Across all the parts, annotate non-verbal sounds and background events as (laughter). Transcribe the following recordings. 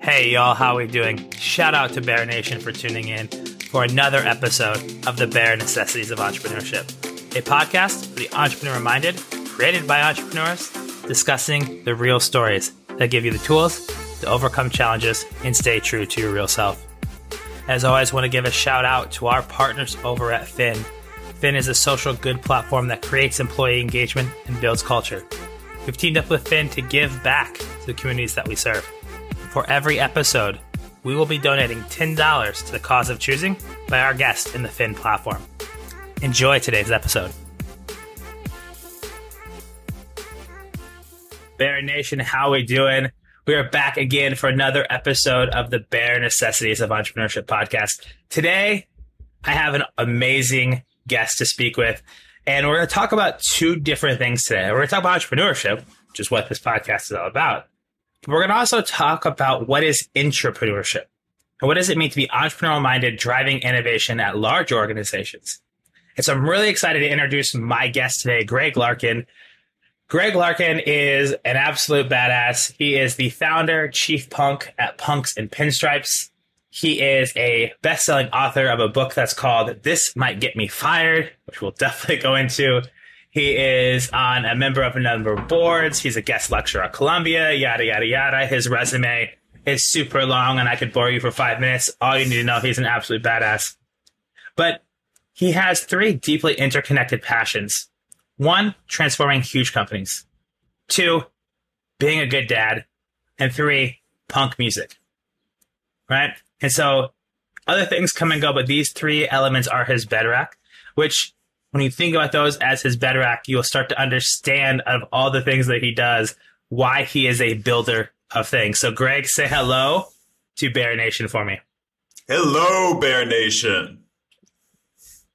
Hey y'all, how are we doing? Shout out to Bear Nation for tuning in for another episode of the Bear Necessities of Entrepreneurship, a podcast for the entrepreneur minded, created by entrepreneurs, discussing the real stories that give you the tools to overcome challenges and stay true to your real self. As always, want to give a shout out to our partners over at Phin. Phin is a social good platform that creates employee engagement and builds culture. We've teamed up with Phin to give back to the communities that we serve. For every episode, we will be donating $10 to the cause of choosing by our guest in the Phin platform. Enjoy today's episode. Bear Nation, how are we doing? We are back again for another episode of the Bear Necessities of Entrepreneurship podcast. Today, I have an amazing guest to speak with, and we're going to talk about two different things today. We're going to talk about entrepreneurship, which is what this podcast is all about. But We're going to also talk about what is entrepreneurship and what does it mean to be entrepreneurial minded, driving innovation at large organizations. And so I'm really excited to introduce my guest today, Greg Larkin. Greg Larkin is an absolute badass. He is the founder, chief punk at Punks and Pinstripes. He is a best-selling author of a book that's called This Might Get Me Fired, which we'll (laughs) definitely go into. He is on a member of a number of boards. He's a guest lecturer at Columbia, yada, yada, yada. His resume is super long and I could bore you for five minutes. All you need to know, he's an absolute badass. But he has three deeply interconnected passions. One, transforming huge companies. Two, being a good dad. And three, punk music. Right? And so other things come and go, but these three elements are his bedrock, which when you think about those as his bedrock, you'll start to understand of all the things that he does, why he is a builder of things. So, Greg, say hello to Bear Nation for me. Hello, Bear Nation.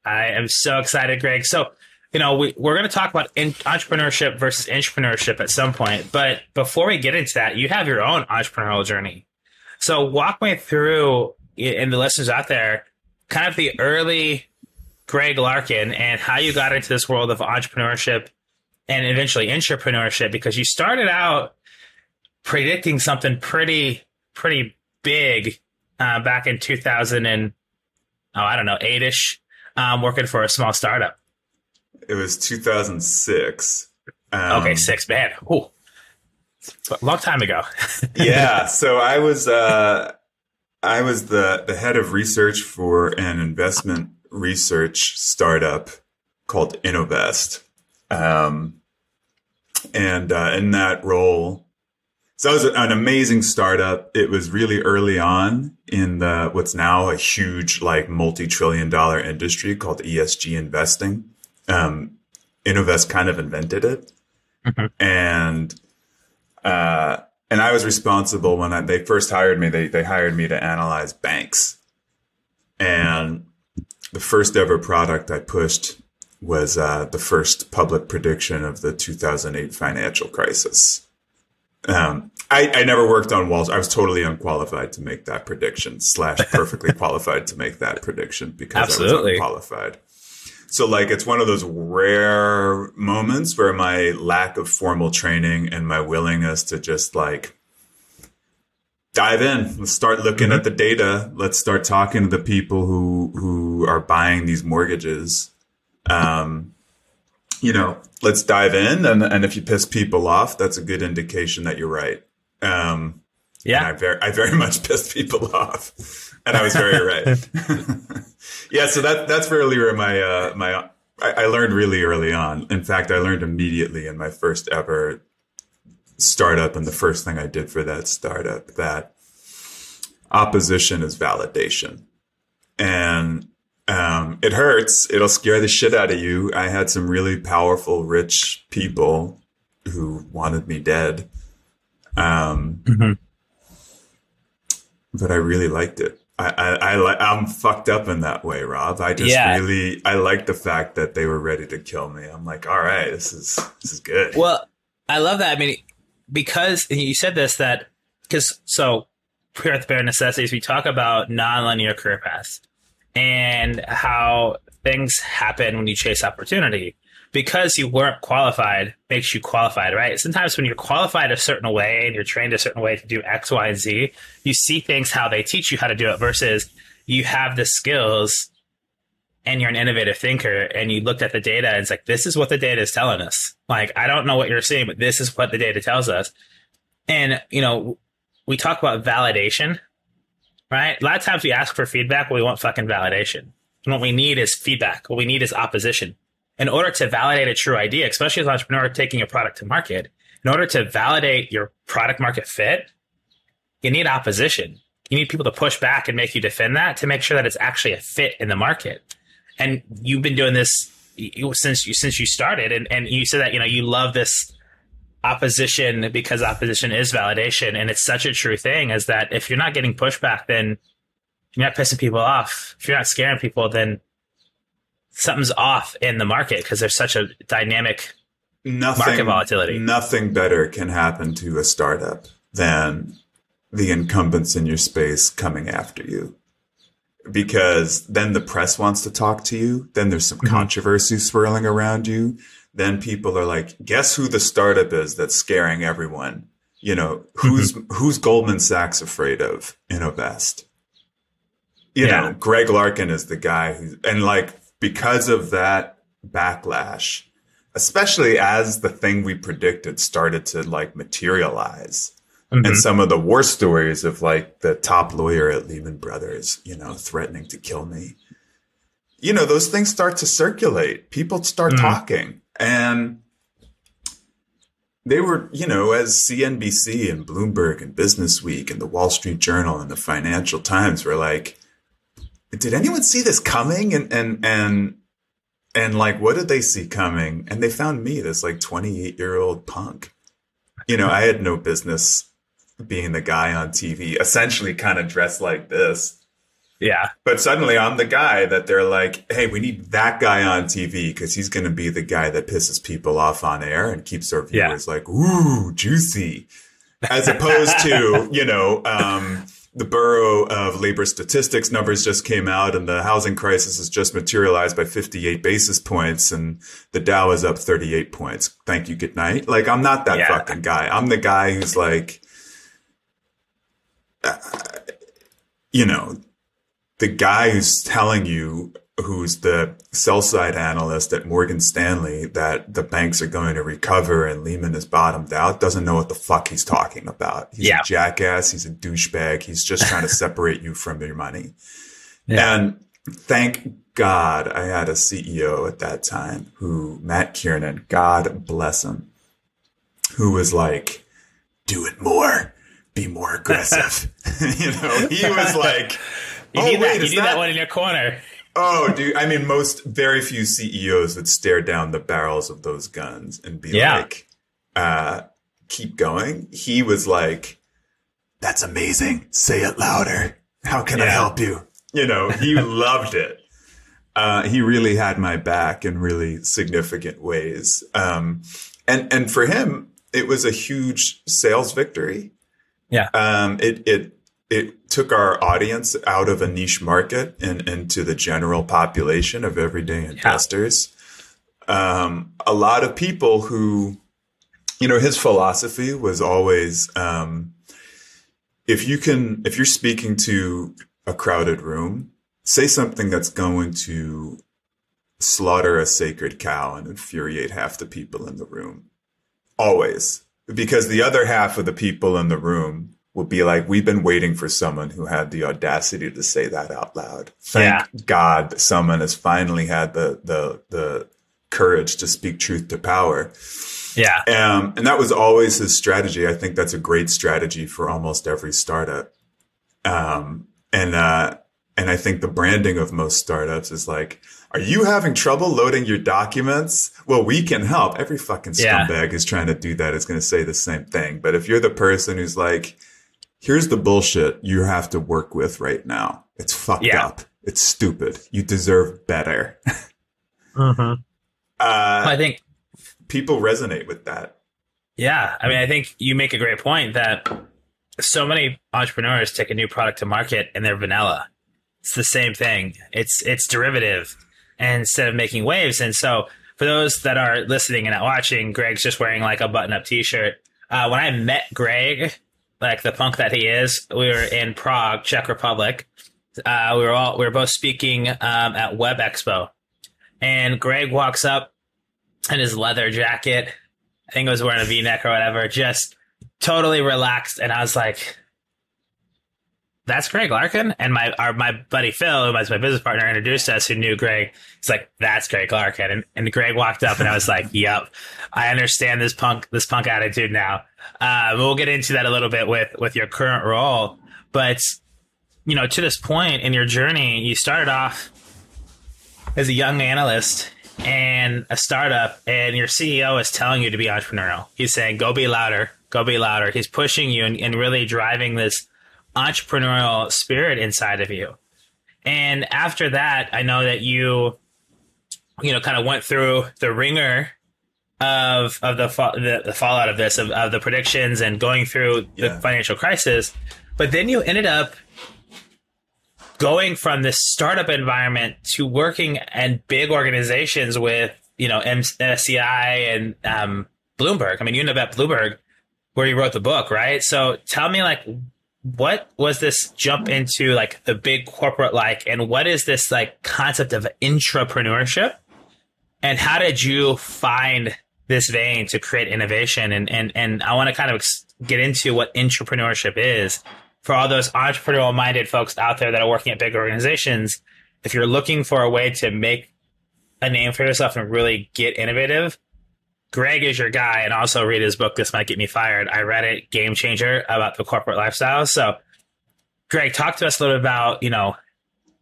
I am so excited, Greg. So, you know, we, we're going to talk about in, entrepreneurship versus entrepreneurship at some point. But before we get into that, you have your own entrepreneurial journey. So, walk me through, and the listeners out there, kind of the early Greg Larkin and how you got into this world of entrepreneurship and eventually intrapreneurship because you started out predicting something pretty pretty big uh, back in 2000 and oh I don't know eight ish, um, working for a small startup. It was 2006. Um, okay, six man. Ooh, long time ago. (laughs) yeah, so I was uh, I was the the head of research for an investment research startup called Innovest. Um, and uh, in that role, so it was an amazing startup. It was really early on in the what's now a huge, like multi-trillion dollar industry called ESG investing. Um, Innovest kind of invented it, mm-hmm. and uh, and I was responsible when I, they first hired me. They they hired me to analyze banks, and the first ever product I pushed was uh, the first public prediction of the 2008 financial crisis. Um, I, I, never worked on walls. I was totally unqualified to make that prediction, slash perfectly (laughs) qualified to make that prediction because Absolutely. I was unqualified. So like it's one of those rare moments where my lack of formal training and my willingness to just like dive in. Let's start looking mm-hmm. at the data. Let's start talking to the people who who are buying these mortgages. Um, you know, let's dive in, and and if you piss people off, that's a good indication that you're right. Um, yeah, I very I very much (laughs) pissed people off, and I was very (laughs) right. (laughs) yeah, so that that's really where my uh, my I, I learned really early on. In fact, I learned immediately in my first ever startup and the first thing I did for that startup that opposition is validation. And um, it hurts. It'll scare the shit out of you. I had some really powerful, rich people who wanted me dead. Um, mm-hmm. But I really liked it. I, I, I I'm fucked up in that way, Rob. I just yeah. really, I like the fact that they were ready to kill me. I'm like, all right, this is, this is good. Well, I love that. I mean, because you said this that because so here at the Bear Necessities we talk about nonlinear career paths and how things happen when you chase opportunity. because you weren't qualified makes you qualified, right? Sometimes when you're qualified a certain way and you're trained a certain way to do X, Y, and Z, you see things how they teach you how to do it versus you have the skills and you're an innovative thinker and you looked at the data and it's like, this is what the data is telling us. Like, I don't know what you're seeing, but this is what the data tells us. And, you know, we talk about validation, right? A lot of times we ask for feedback, but we want fucking validation. And what we need is feedback. What we need is opposition. In order to validate a true idea, especially as an entrepreneur taking a product to market, in order to validate your product market fit, you need opposition. You need people to push back and make you defend that to make sure that it's actually a fit in the market. And you've been doing this since you since you started, and, and you said that you know you love this opposition because opposition is validation, and it's such a true thing. Is that if you're not getting pushback, then you're not pissing people off. If you're not scaring people, then something's off in the market because there's such a dynamic nothing, market volatility. Nothing better can happen to a startup than the incumbents in your space coming after you because then the press wants to talk to you. Then there's some mm-hmm. controversy swirling around you. Then people are like, guess who the startup is that's scaring everyone? You know, who's, mm-hmm. who's Goldman Sachs afraid of? Innovest. You yeah. know, Greg Larkin is the guy who, and like, because of that backlash, especially as the thing we predicted started to like materialize, Mm-hmm. And some of the war stories of like the top lawyer at Lehman Brothers, you know, threatening to kill me. You know, those things start to circulate. People start mm-hmm. talking. And they were, you know, as CNBC and Bloomberg and Business Week and the Wall Street Journal and the Financial Times were like, did anyone see this coming? And, and, and, and like, what did they see coming? And they found me, this like 28 year old punk. You know, I had no business being the guy on TV, essentially kind of dressed like this. Yeah. But suddenly I'm the guy that they're like, hey, we need that guy on TV because he's going to be the guy that pisses people off on air and keeps our viewers yeah. like, ooh, juicy. As opposed to, (laughs) you know, um, the Bureau of Labor Statistics numbers just came out and the housing crisis has just materialized by 58 basis points and the Dow is up 38 points. Thank you. Good night. Like, I'm not that yeah. fucking guy. I'm the guy who's like, you know, the guy who's telling you, who's the sell side analyst at Morgan Stanley, that the banks are going to recover and Lehman is bottomed out, doesn't know what the fuck he's talking about. He's yeah. a jackass. He's a douchebag. He's just trying to (laughs) separate you from your money. Yeah. And thank God I had a CEO at that time who, Matt Kiernan, God bless him, who was like, do it more be more aggressive. (laughs) you know, he was (laughs) like, you oh, need wait, that, you need that, that one in your corner. Oh, dude. I mean, most, very few CEOs would stare down the barrels of those guns and be yeah. like, uh, keep going. He was like, that's amazing. Say it louder. How can yeah. I help you? You know, he (laughs) loved it. Uh, he really had my back in really significant ways. Um, and, and for him, it was a huge sales victory. Yeah. Um, it, it, it took our audience out of a niche market and into the general population of everyday investors. Yeah. Um, a lot of people who, you know, his philosophy was always, um, if you can, if you're speaking to a crowded room, say something that's going to slaughter a sacred cow and infuriate half the people in the room. Always because the other half of the people in the room will be like, we've been waiting for someone who had the audacity to say that out loud. Thank yeah. God that someone has finally had the, the, the courage to speak truth to power. Yeah. Um, and that was always his strategy. I think that's a great strategy for almost every startup. Um, and, uh, and I think the branding of most startups is like, are you having trouble loading your documents? Well, we can help. Every fucking scumbag yeah. is trying to do that is going to say the same thing. But if you're the person who's like, here's the bullshit you have to work with right now. It's fucked yeah. up. It's stupid. You deserve better. (laughs) mm-hmm. uh, I think people resonate with that. Yeah. I mean, I think you make a great point that so many entrepreneurs take a new product to market and they're vanilla. It's the same thing. It's, it's derivative instead of making waves. And so for those that are listening and not watching, Greg's just wearing like a button up t shirt. Uh, when I met Greg, like the punk that he is, we were in Prague, Czech Republic. Uh, we were all we were both speaking um, at Web Expo, and Greg walks up in his leather jacket. I think he was wearing a V neck or whatever, just totally relaxed. And I was like, that's Greg Larkin. And my our, my buddy Phil, who was my business partner, introduced us, who knew Greg. He's like, that's Greg Larkin. And, and Greg walked up, and I was like, (laughs) yep, I understand this punk this punk attitude now. Uh, we'll get into that a little bit with with your current role, but you know, to this point in your journey, you started off as a young analyst and a startup, and your CEO is telling you to be entrepreneurial. He's saying, go be louder, go be louder. He's pushing you and, and really driving this entrepreneurial spirit inside of you. And after that, I know that you, you know, kind of went through the ringer of of the the, the fallout of this of, of the predictions and going through yeah. the financial crisis, but then you ended up going from this startup environment to working in big organizations with you know MSCI and um, Bloomberg. I mean, you ended up at Bloomberg where you wrote the book, right? So tell me, like, what was this jump into like the big corporate like and what is this like concept of intrapreneurship? And how did you find this vein to create innovation? And and and I want to kind of get into what intrapreneurship is. For all those entrepreneurial minded folks out there that are working at big organizations if you're looking for a way to make a name for yourself and really get innovative Greg is your guy, and also read his book. This might get me fired. I read it, Game Changer, about the corporate lifestyle. So, Greg, talk to us a little bit about you know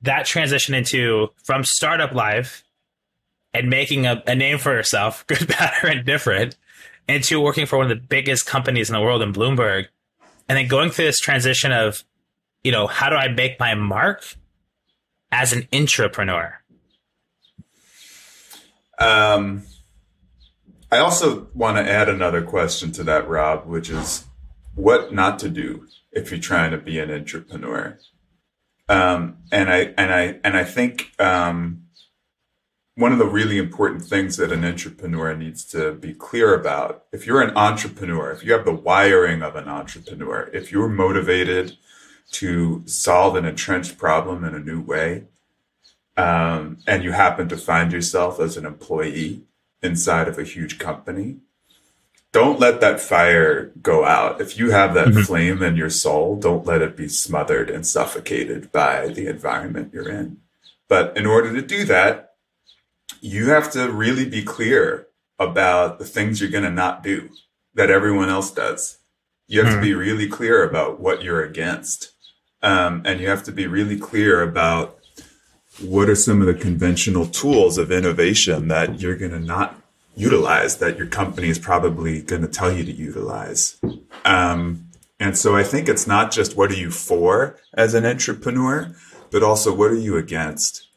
that transition into from startup life and making a, a name for yourself, (laughs) good, bad, or indifferent, into working for one of the biggest companies in the world in Bloomberg, and then going through this transition of you know how do I make my mark as an entrepreneur? Um I also want to add another question to that, Rob, which is what not to do if you're trying to be an entrepreneur. Um, and I and I and I think um, one of the really important things that an entrepreneur needs to be clear about, if you're an entrepreneur, if you have the wiring of an entrepreneur, if you're motivated to solve an entrenched problem in a new way, um, and you happen to find yourself as an employee inside of a huge company, don't let that fire go out. If you have that mm-hmm. flame in your soul, don't let it be smothered and suffocated by the environment you're in. But in order to do that, you have to really be clear about the things you're going to not do that everyone else does. You have mm-hmm. to be really clear about what you're against. Um, and you have to be really clear about what are some of the conventional tools of innovation that you're going to not utilize that your company is probably going to tell you to utilize? Um, and so i think it's not just what are you for as an entrepreneur but also what are you against?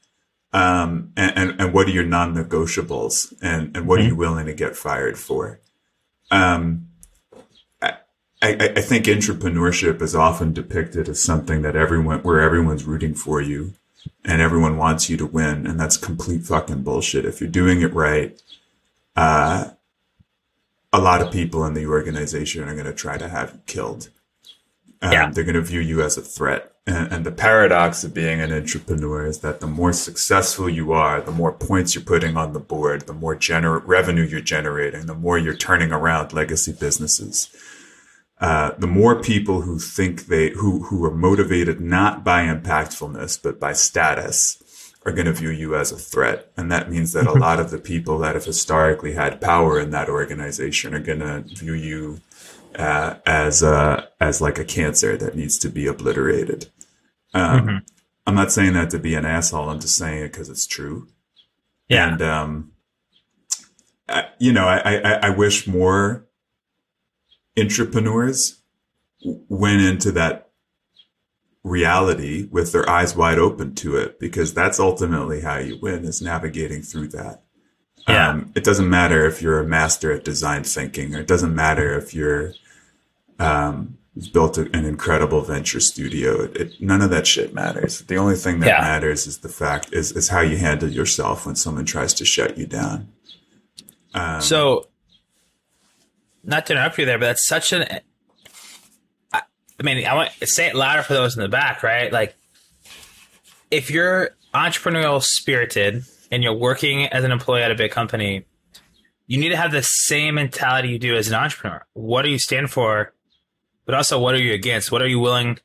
Um, and, and, and, what are your non-negotiables and, and what mm-hmm. are you willing to get fired for? Um, I, I, think entrepreneurship is often depicted as something that everyone where everyone's rooting for you and everyone wants you to win. And that's complete fucking bullshit. If you're doing it right, uh, a lot of people in the organization are going to try to have you killed. Um, yeah. They're going to view you as a threat. And, and, the paradox of being an entrepreneur is that the more successful you are, the more points you're putting on the board, the more gener- revenue you're generating, the more you're turning around legacy businesses. Uh, the more people who think they who who are motivated not by impactfulness but by status are going to view you as a threat, and that means that a mm-hmm. lot of the people that have historically had power in that organization are going to view you uh, as a as like a cancer that needs to be obliterated. Um, mm-hmm. I'm not saying that to be an asshole. I'm just saying it because it's true. Yeah. And um, I, you know, I, I I wish more entrepreneurs went into that reality with their eyes wide open to it because that's ultimately how you win is navigating through that. Yeah. Um, it doesn't matter if you're a master at design thinking or it doesn't matter if you're, um, built a, an incredible venture studio. It, it, none of that shit matters. The only thing that yeah. matters is the fact is, is how you handle yourself when someone tries to shut you down. Um, So, not to interrupt you there, but that's such an. I, I mean, I want to say it louder for those in the back, right? Like, if you're entrepreneurial spirited and you're working as an employee at a big company, you need to have the same mentality you do as an entrepreneur. What do you stand for? But also, what are you against? What are you willing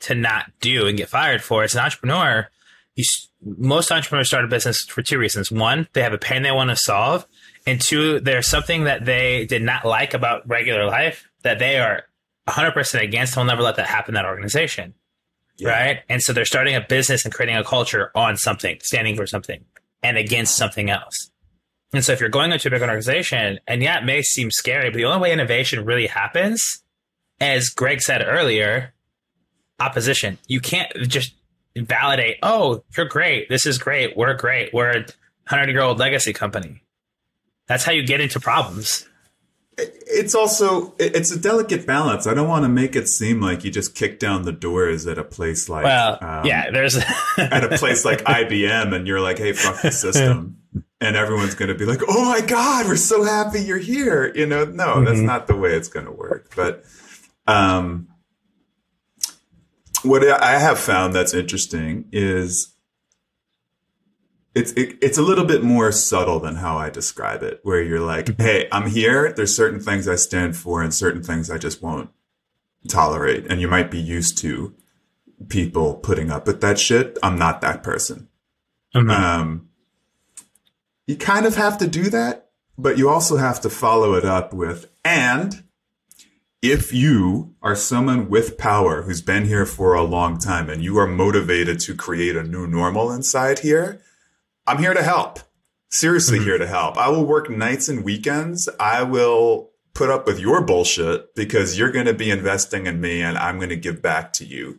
to not do and get fired for? As an entrepreneur, you, most entrepreneurs start a business for two reasons. One, they have a pain they want to solve. And two, there's something that they did not like about regular life that they are 100% against and will never let that happen in that organization. Yeah. Right. And so they're starting a business and creating a culture on something, standing for something and against something else. And so if you're going into a big organization, and yeah, it may seem scary, but the only way innovation really happens, as Greg said earlier, opposition. You can't just validate, oh, you're great. This is great. We're great. We're a hundred year old legacy company. That's how you get into problems. it's also it's a delicate balance. I don't want to make it seem like you just kick down the doors at a place like Well, um, yeah, there's (laughs) at a place like IBM, and you're like, "Hey, fuck the system," and everyone's going to be like, "Oh my god, we're so happy you're here." You know, no, that's Mhm. not the way it's going to work. But um, what I have found that's interesting is it's it, it's a little bit more subtle than how I describe it, where you're like, "Hey, I'm here. There's certain things I stand for, and certain things I just won't tolerate." And you might be used to people putting up with that shit. I'm not that person. Mhm. Um, you kind of have to do that, but you also have to follow it up with, and if you are someone with power who's been here for a long time and you are motivated to create a new normal inside here, I'm here to help. Seriously, Mhm. here to help. I will work nights and weekends. I will put up with your bullshit because you're going to be investing in me and I'm going to give back to you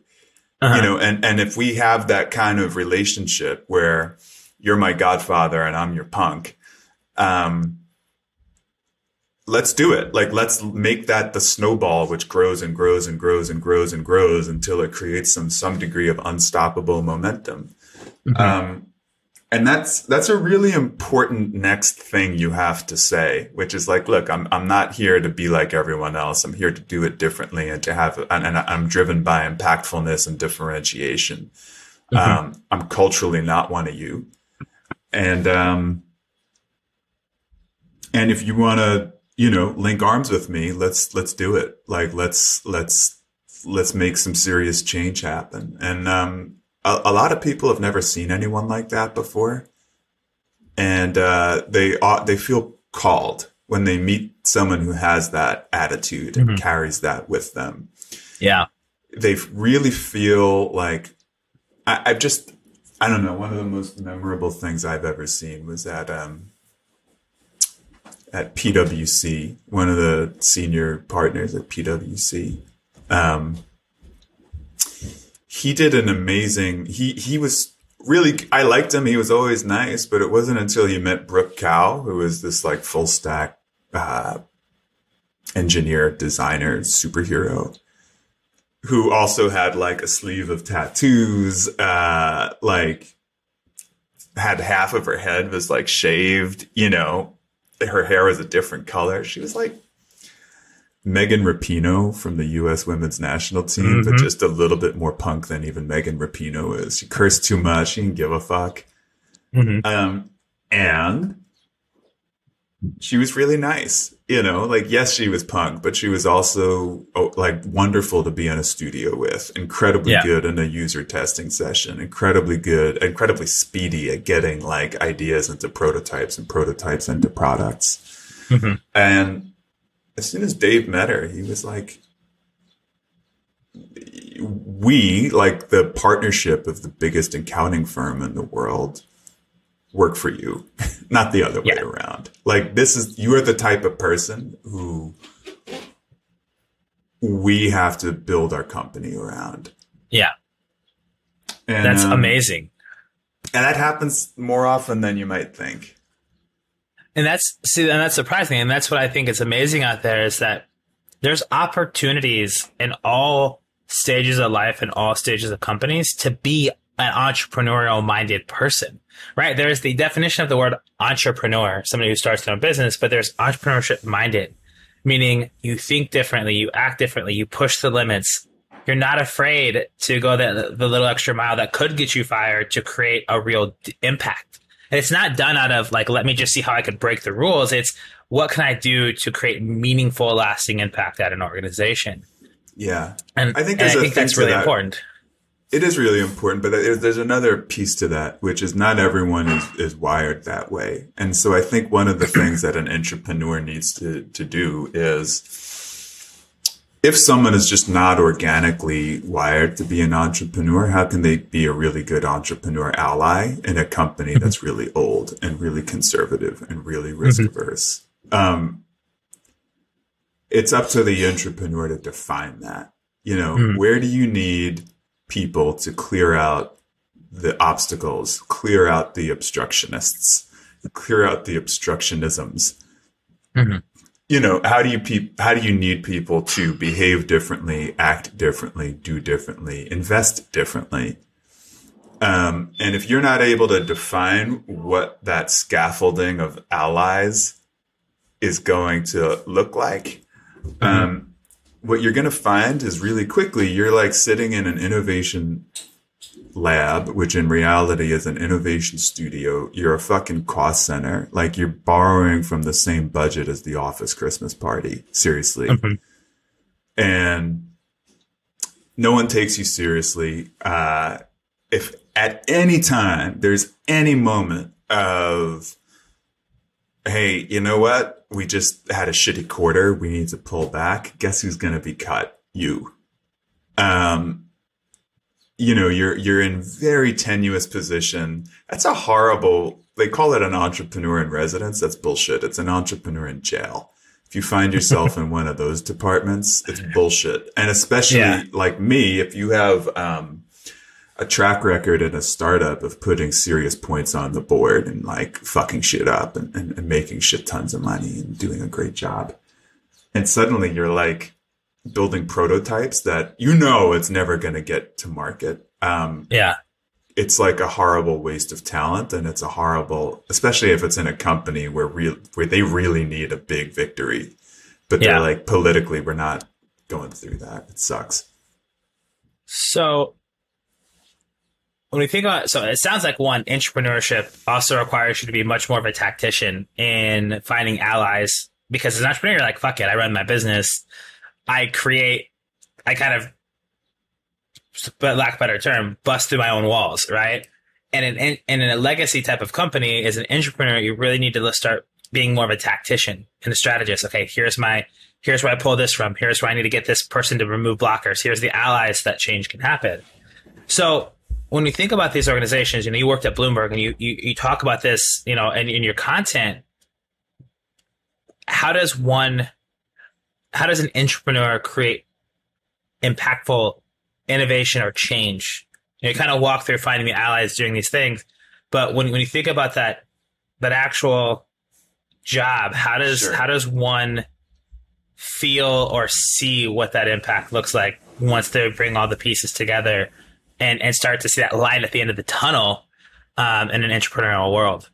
Uh-huh. you know and and if we have that kind of relationship where you're my godfather and i'm your punk um let's do it like let's make that the snowball which grows and grows and grows and grows and grows until it creates some some degree of unstoppable momentum Mhm. um and that's that's a really important next thing you have to say, which is like, look, I'm I'm not here to be like everyone else. I'm here to do it differently and to have and, and I'm driven by impactfulness and differentiation. Mhm. Um, I'm culturally not one of you, and um, and if you want to, you know, link arms with me, let's let's do it. Like let's let's let's make some serious change happen. And um, a, a lot of people have never seen anyone like that before, and uh, they ought, they feel called when they meet someone who has that attitude and Mhm. carries that with them. yeah. They really feel like I, I've just I don't know. One of the most memorable things I've ever seen was at um, at PwC. One of the senior partners at PwC. Um, he did an amazing. He he was really. I liked him. He was always nice, but it wasn't until he met Brooke Cow, who was this like full stack uh, engineer, designer, superhero, who also had like a sleeve of tattoos. Uh, like had half of her head was like shaved. You know, her hair was a different color. She was like Megan Rapinoe from the U.S. Women's National Team, but Mhm. just a little bit more punk than even Megan Rapinoe is. She cursed too much. She didn't give a fuck. Mhm. Um, and she was really nice. You know, like yes, she was punk, but she was also oh, like wonderful to be in a studio with. Incredibly Yeah. good in a user testing session. Incredibly good, incredibly speedy at getting like ideas into prototypes and prototypes into products. Mhm. And as soon as Dave met her, he was like, we, like the partnership of the biggest accounting firm in the world, work for you, (laughs) not the other way around. Like this is, you are the type of person who we have to build our company around. Yeah. And, That's um, amazing. And that happens more often than you might think. And that's see, and that's surprising. And that's what I think is amazing out there is that there's opportunities in all stages of life and all stages of companies to be an entrepreneurial minded person, right? There's the definition of the word entrepreneur, somebody who starts their own business, but there's entrepreneurship minded, meaning you think differently, you act differently, you push the limits. You're not afraid to go the, the little extra mile that could get you fired to create a real d- impact. And it's not done out of like, let me just see how I could break the rules. It's what can I do to create meaningful, lasting impact at an organization? Yeah. And I think and I think that's really that. important. It is really important, but there's, there's another piece to that, which is not everyone is, is wired that way. And so I think one of the things that an entrepreneur needs to, to do is if someone is just not organically wired to be an entrepreneur, how can they be a really good entrepreneur ally in a company that's really old and really conservative and really risk averse? Um, it's up to the entrepreneur to define that. You know, Mhm. where do you need people to clear out the obstacles, clear out the obstructionists, clear out the obstructionisms? You know, how do you peop how do you need people to behave differently, act differently, do differently, invest differently? Um, and if you're not able to define what that scaffolding of allies is going to look like, um, what you're going to find is really quickly you're like sitting in an innovation lab, which in reality is an innovation studio. You're a fucking cost center. Like you're borrowing from the same budget as the office Christmas party. Seriously. Mhm. And no one takes you seriously. Uh, if at any time there's any moment of, hey, you know what? We just had a shitty quarter. We need to pull back. Guess who's going to be cut? You. Um, you know, you're you're in very tenuous position. That's a horrible. They call it an entrepreneur in residence. That's bullshit. It's an entrepreneur in jail. If you find yourself in one of those departments, it's bullshit. And especially Yeah. like me, if you have um, a track record in a startup of putting serious points on the board and like fucking shit up and, and, and making shit tons of money and doing a great job. And suddenly you're like building prototypes that you know it's never going to get to market. Um, Yeah. it's like a horrible waste of talent and it's a horrible, especially if it's in a company where real, where they really need a big victory, but they're like politically, we're not going through that. It sucks. So when we think about so it sounds like one entrepreneurship also requires you to be much more of a tactician in finding allies because as an entrepreneur you're like fuck it I run my business I create I kind of but lack better term bust through my own walls right? And in, in, and in a legacy type of company as an entrepreneur you really need to start being more of a tactician and a strategist. Okay here's my here's where I pull this from. Here's where I need to get this person to remove blockers. Here's the allies that change can happen. So when you think about these organizations, you know, you worked at Bloomberg and you, you, you talk about this, you know, and in your content, how does one, how does an entrepreneur create impactful innovation or change? You, know, you kind of walk through finding the allies doing these things, but when, when you think about that, that actual job, how does, Sure. how does one feel or see what that impact looks like once they bring all the pieces together and, and start to see that light at the end of the tunnel um, in an entrepreneurial world.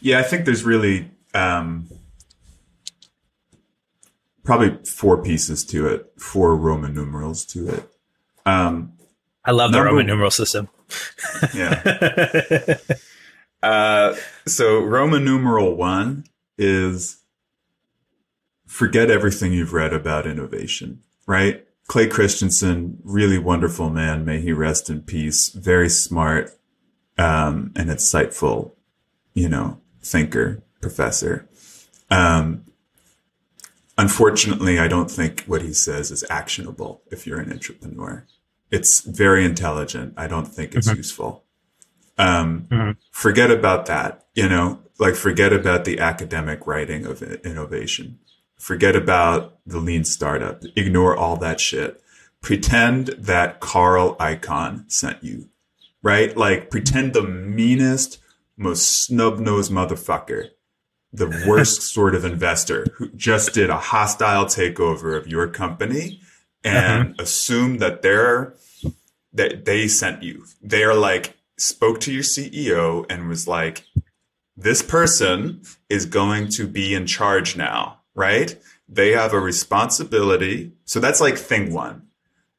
Yeah, I think there's really um, probably four pieces to it, four Roman numerals to it. Um, I love the Number- Roman numeral system. yeah. (laughs) Uh, so Roman numeral one is forget everything you've read about innovation, right? Clay Christensen, really wonderful man. May he rest in peace. Very smart, um, and insightful, you know, thinker, professor. Um, unfortunately, I don't think what he says is actionable if you're an entrepreneur. It's very intelligent. I don't think it's useful. Um, Mhm. forget about that. You know, like forget about the academic writing of innovation. Forget about the lean startup. Ignore all that shit. Pretend that Carl Icahn sent you, right? Like pretend the meanest, most snub-nosed motherfucker, the worst sort of investor who just did a hostile takeover of your company and assume that they're that they sent you. They're like spoke to your CEO and was like, this person is going to be in charge now, right? They have a responsibility. So that's like thing one.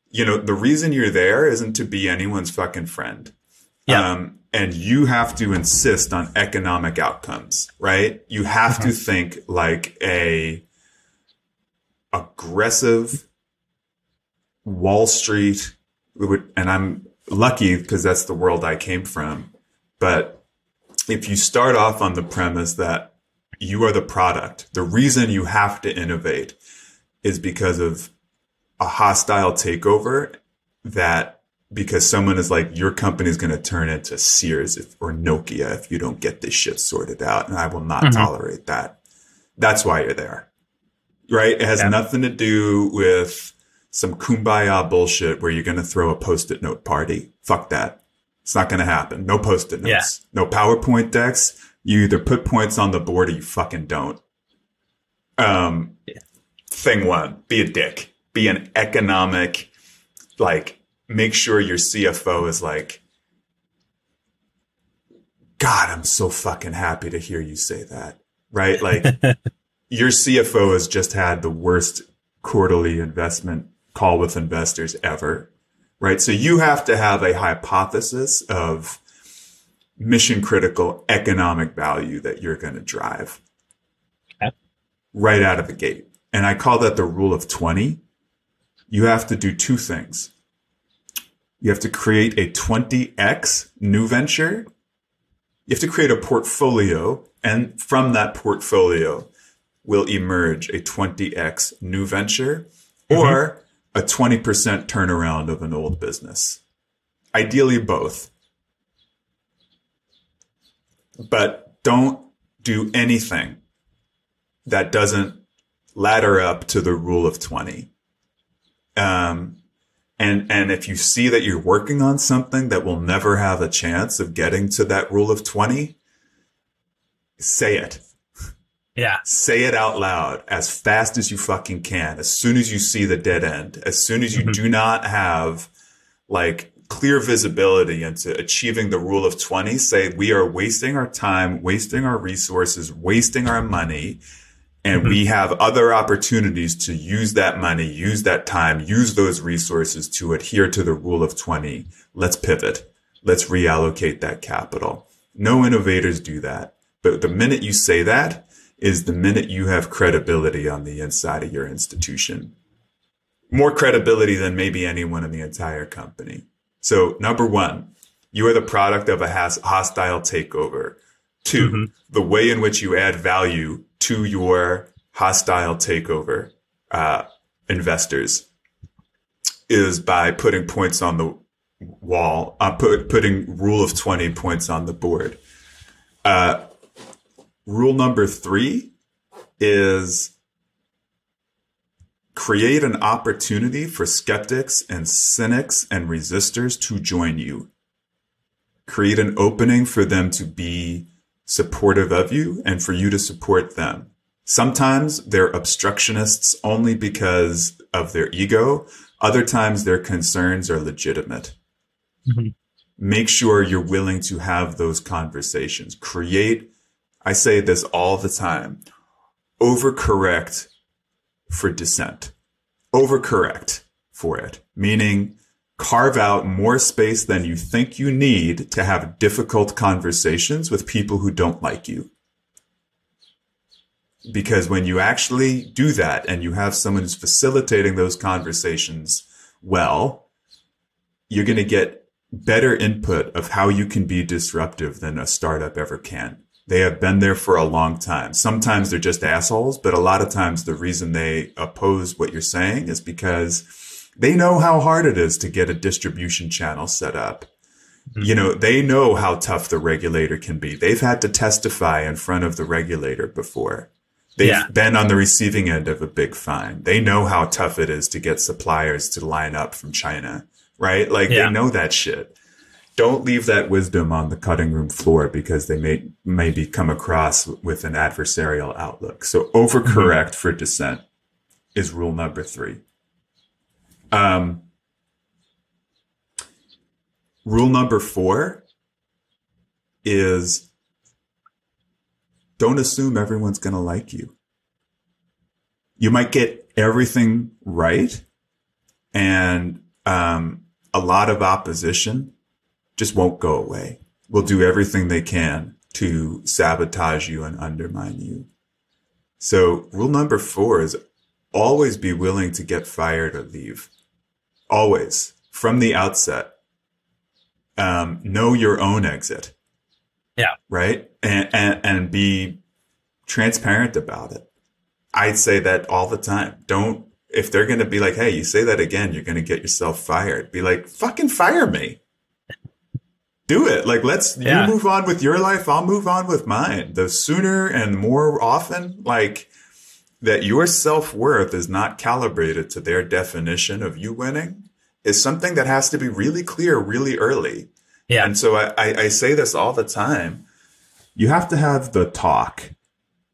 You know, the reason you're there isn't to be anyone's fucking friend. Yeah. Um, and you have to insist on economic outcomes, right? You have to think like a aggressive Wall Street, and I'm lucky because that's the world I came from. But if you start off on the premise that you are the product, the reason you have to innovate is because of a hostile takeover that because someone is like, your company is going to turn into Sears if, or Nokia if you don't get this shit sorted out. And I will not Mhm. tolerate that. That's why you're there. Right? It has Yeah. nothing to do with some kumbaya bullshit where you're going to throw a post-it note party. Fuck that. It's not going to happen. No post-it notes. No PowerPoint decks. You either put points on the board or you fucking don't. Um, Yeah. thing one, be a dick. Be an economic, like, make sure your CFO is like, God, I'm so fucking happy to hear you say that. Right? Like, (laughs) your CFO has just had the worst quarterly investment call with investors ever. Right? So you have to have a hypothesis of mission critical economic value that you're going to drive Okay. right out of the gate. And I call that the rule of 20. You have to do two things. You have to create a 20x new venture. You have to create a portfolio, and from that portfolio will emerge a 20x new venture or a 20% turnaround of an old business. Ideally, both. But don't do anything that doesn't ladder up to the rule of 20. Um, and, and if you see that you're working on something that will never have a chance of getting to that rule of 20, say it. (laughs) Yeah. Say it out loud as fast as you fucking can. As soon as you see the dead end, as soon as you Mhm. do not have like clear visibility into achieving the rule of 20, say we are wasting our time, wasting our resources, wasting our money. And Mhm. we have other opportunities to use that money, use that time, use those resources to adhere to the rule of 20. Let's pivot. Let's reallocate that capital. No innovators do that. But the minute you say that is the minute you have credibility on the inside of your institution. More credibility than maybe anyone in the entire company. So number one, you are the product of a has- hostile takeover. 2 Mhm. the way in which you add value to your hostile takeover uh, investors is by putting points on the wall, uh, put, putting rule of 20 points on the board. Uh, rule number three is create an opportunity for skeptics and cynics and resistors to join you. Create an opening for them to be supportive of you and for you to support them. Sometimes they're obstructionists only because of their ego. Other times their concerns are legitimate. Mhm. Make sure you're willing to have those conversations. Create, I say this all the time, overcorrect for dissent. Overcorrect for it, meaning carve out more space than you think you need to have difficult conversations with people who don't like you. Because when you actually do that and you have someone who's facilitating those conversations well, you're going to get better input of how you can be disruptive than a startup ever can. They have been there for a long time. Sometimes they're just assholes, but a lot of times the reason they oppose what you're saying is because they know how hard it is to get a distribution channel set up. Mm-hmm. You know, they know how tough the regulator can be. They've had to testify in front of the regulator before. They've Yeah. been on the receiving end of a big fine. They know how tough it is to get suppliers to line up from China, right? Like Yeah. they know that shit. Don't leave that wisdom on the cutting room floor because they may maybe come across with an adversarial outlook. So overcorrect mm-hmm. for dissent is rule number three. Um, rule number four is don't assume everyone's going to like you. You might get everything right and um, a lot of opposition just won't go away. Will do everything they can to sabotage you and undermine you. So rule number four is always be willing to get fired or leave. Always from the outset. Um, know your own exit. Yeah. Right. And, and, and be transparent about it. I'd say that all the time. Don't, if they're going to be like, Hey, you say that again, you're going to get yourself fired. Be like, fucking fire me. Do it. Like, let's, Yeah. you move on with your life. I'll move on with mine. The sooner and more often, like, that your self worth is not calibrated to their definition of you winning is something that has to be really clear really early. Yeah. And so I, I, I say this all the time. You have to have the talk,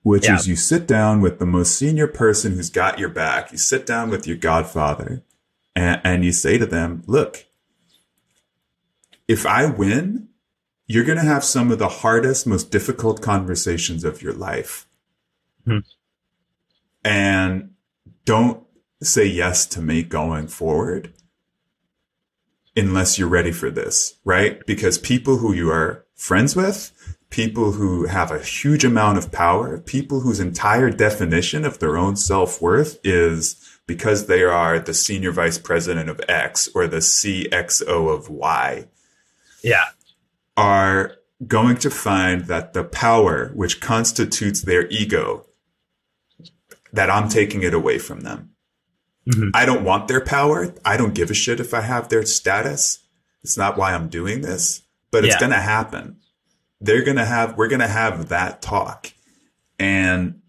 which Yeah. is you sit down with the most senior person who's got your back. You sit down with your godfather and, and you say to them, look, if I win, you're going to have some of the hardest, most difficult conversations of your life. Hmm. And don't say yes to me going forward unless you're ready for this, right? Because people who you are friends with, people who have a huge amount of power, people whose entire definition of their own self worth is because they are the senior vice president of X or the CXO of Y Yeah. are going to find that the power which constitutes their ego that I'm taking it away from them. Mhm. I don't want their power. I don't give a shit if I have their status. It's not why I'm doing this, but it's Yeah. going to happen. They're going to have, we're going to have that talk. And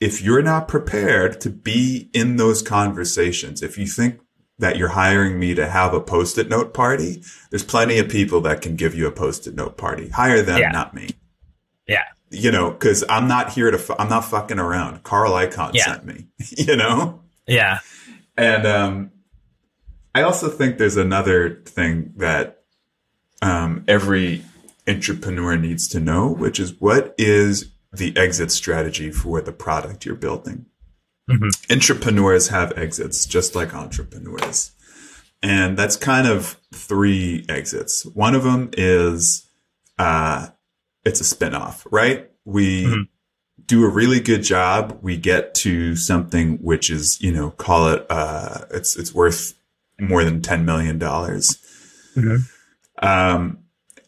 if you're not prepared to be in those conversations, if you think that you're hiring me to have a post-it note party, there's plenty of people that can give you a post-it note party. Hire them, Yeah. not me. Yeah. You know, cause I'm not here to, fu- I'm not fucking around. Carl Icahn Yeah. sent me, (laughs) you know? Yeah. And um, I also think there's another thing that um, every intrapreneur needs to know, which is what is the exit strategy for the product you're building. Mhm. Intrapreneurs have exits just like entrepreneurs. And that's kind of three exits. One of them is uh, it's a spinoff, right? We Mhm. do a really good job. We get to something which is, you know, call it, uh, it's, it's worth more than $10 million. Mhm. Um,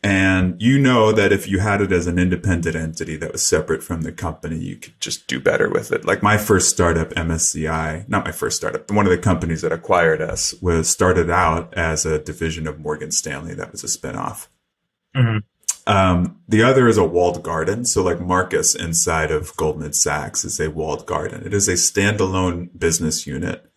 and you know that if you had it as an independent entity that was separate from the company, you could just do better with it. Like my first startup, MSCI, not my first startup, but one of the companies that acquired us was started out as a division of Morgan Stanley. That was a spinoff. Mhm. Um, the other is a walled garden. So like Marcus inside of Goldman Sachs is a walled garden. It is a standalone business unit,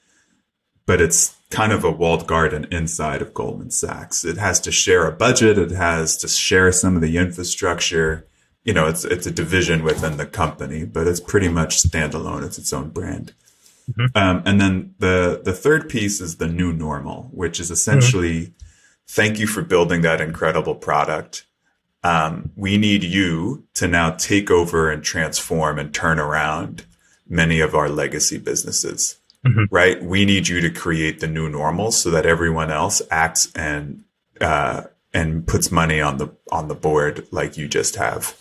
but it's kind of a walled garden inside of Goldman Sachs. It has to share a budget. It has to share some of the infrastructure. You know, it's, it's a division within the company, but it's pretty much standalone. It's its own brand. Um, and then the, the third piece is the new normal, which is essentially thank you for building that incredible product um, we need you to now take over and transform and turn around many of our legacy businesses, Mhm. right? We need you to create the new normal so that everyone else acts and uh, and puts money on the on the board like you just have.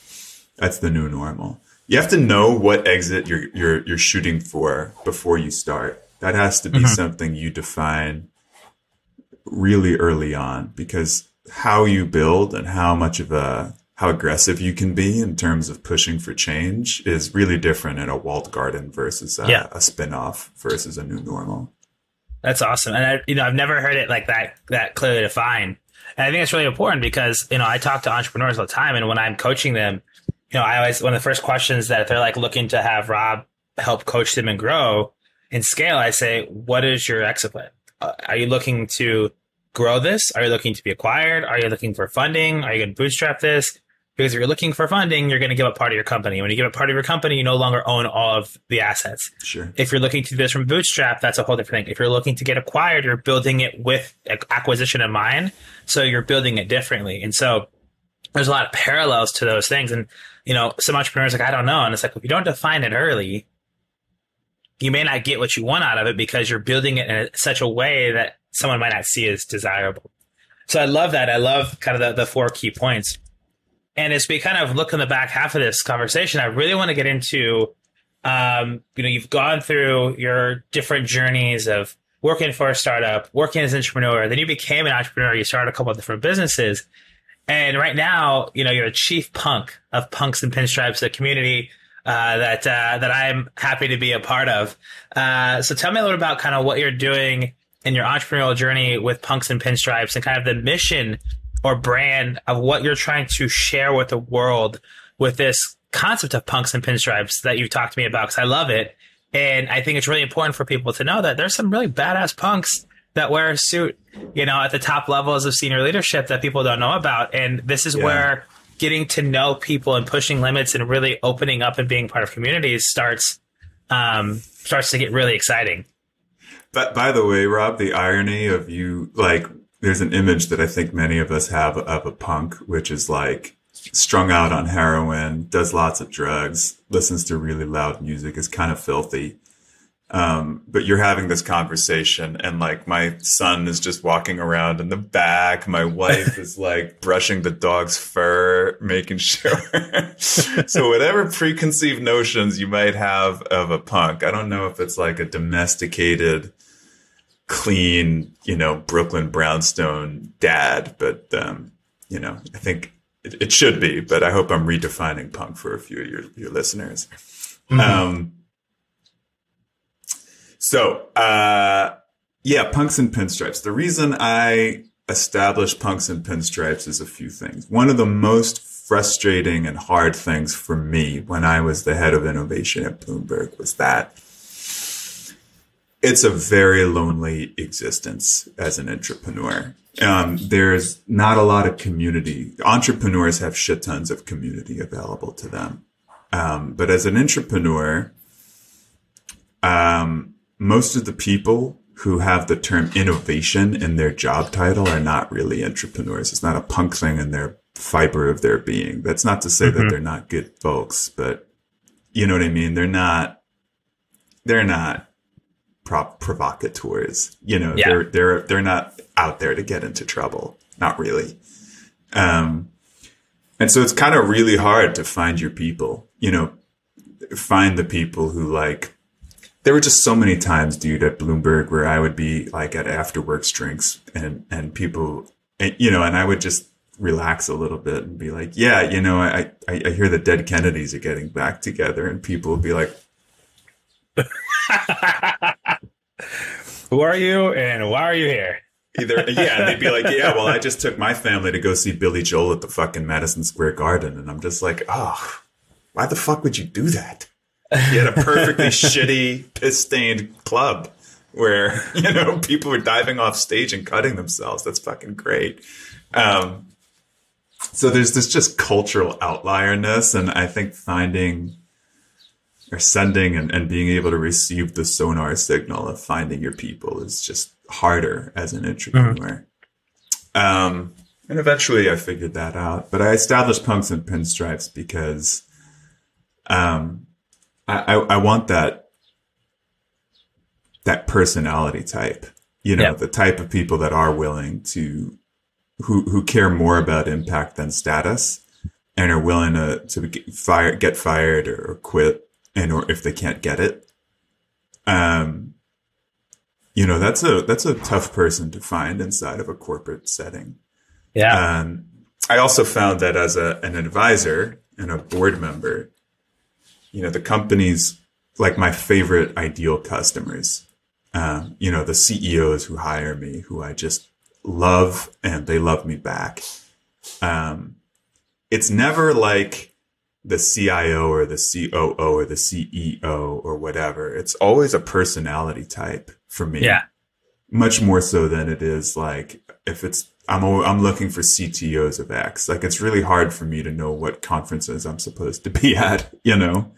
That's the new normal. You have to know what exit you're you're you're shooting for before you start. That has to be Mhm. something you define really early on because how you build and how much of a how aggressive you can be in terms of pushing for change is really different in a walled garden versus a, Yeah. a spin-off versus a new normal. That's awesome. And I, you know, I've never heard it like that, that clearly defined. And I think it's really important because, you know, I talk to entrepreneurs all the time and when I'm coaching them, you know, I always, one of the first questions that if they're like looking to have Rob help coach them and grow and scale, I say, what is your exit plan? Uh, are you looking to grow this? Are you looking to be acquired? Are you looking for funding? Are you going to bootstrap this? Because if you're looking for funding, you're going to give up part of your company. When you give up part of your company, you no longer own all of the assets. Sure. If you're looking to do this from bootstrap, that's a whole different thing. If you're looking to get acquired, you're building it with acquisition in mind. So you're building it differently. And so there's a lot of parallels to those things. And, you know, some entrepreneurs like, I don't know. And it's like, if you don't define it early, you may not get what you want out of it because you're building it in such a way that someone might not see as desirable. So I love that. I love kind of the, the four key points. And as we kind of look in the back half of this conversation, I really want to get into, um, you know, you've gone through your different journeys of working for a startup, working as an intrapreneur, then you became an entrepreneur, you started a couple of different businesses. And right now, you know, you're a chief punk of punks and pinstripes, the community uh, that uh, that I'm happy to be a part of. Uh, so tell me a little about kind of what you're doing in your entrepreneurial journey with punks and pinstripes, and kind of the mission or brand of what you're trying to share with the world with this concept of punks and pinstripes that you've talked to me about because I love it. And I think it's really important for people to know that there's some really badass punks that wear a suit, you know, at the top levels of senior leadership that people don't know about. And this is yeah. where getting to know people and pushing limits and really opening up and being part of communities starts um, starts to get really exciting. But by the way, Rob, the irony of you like there's an image that I think many of us have of a punk, which is like strung out on heroin, does lots of drugs, listens to really loud music, is kind of filthy. Um, but you're having this conversation and like my son is just walking around in the back. My wife (laughs) is like brushing the dog's fur, making sure. (laughs) so whatever preconceived notions you might have of a punk, I don't know if it's like a domesticated, clean, you know, Brooklyn brownstone dad, but, um, you know, I think it, it, should be, but I hope I'm redefining punk for a few of your, your listeners. Mm-hmm. Um, so, uh, yeah, punks and pinstripes. The reason I established punks and pinstripes is a few things. One of the most frustrating and hard things for me when I was the head of innovation at Bloomberg was that it's a very lonely existence as an intrapreneur. Um, there's not a lot of community. Entrepreneurs have shit tons of community available to them. Um, but as an intrapreneur, um, most of the people who have the term innovation in their job title are not really intrapreneurs. It's not a punk thing in their fiber of their being. That's not to say mm-hmm. that they're not good folks, but you know what I mean? They're not, they're not prop provocateurs. You know, yeah. they're, they're, they're not out there to get into trouble. Not really. Um, and so it's kind of really hard to find your people, you know, find the people who like there were just so many times, dude, at Bloomberg where I would be like at after works drinks and, and people, and, you know, and I would just relax a little bit and be like, yeah, you know, I, I, I hear the dead Kennedys are getting back together and people would be like, who are you and why are you here? Either, yeah, and they'd be like, yeah, well, I just took my family to go see Billy Joel at the fucking Madison Square Garden. And I'm just like, oh, why the fuck would you do that? He had a perfectly (laughs) shitty, piss stained club where, (laughs) you know, people were diving off stage and cutting themselves. That's fucking great. Um, so there's this just cultural outlierness. And I think finding or sending and, and being able to receive the sonar signal of finding your people is just harder as an intrapreneur. Mm-hmm. Um, and eventually I figured that out. But I established punks and pinstripes because um, I, I, want that that personality type. You know, the type of people that are willing to who who care more about impact than status and are willing to to get fired get fired or, or quit and or if they can't get it. Um you know, that's a that's a tough person to find inside of a corporate setting. Yeah. Um I also found that as a an advisor and a board member, you know, the companies like my favorite ideal customers, um, you know, the CEOs who hire me, who I just love and they love me back. Um, it's never like the CIO or the COO or the CEO or whatever. It's always a personality type for me. Yeah. Much more so than it is like if it's I'm I'm looking for CTOs of X. Like it's really hard for me to know what conferences I'm supposed to be (laughs) at, you know,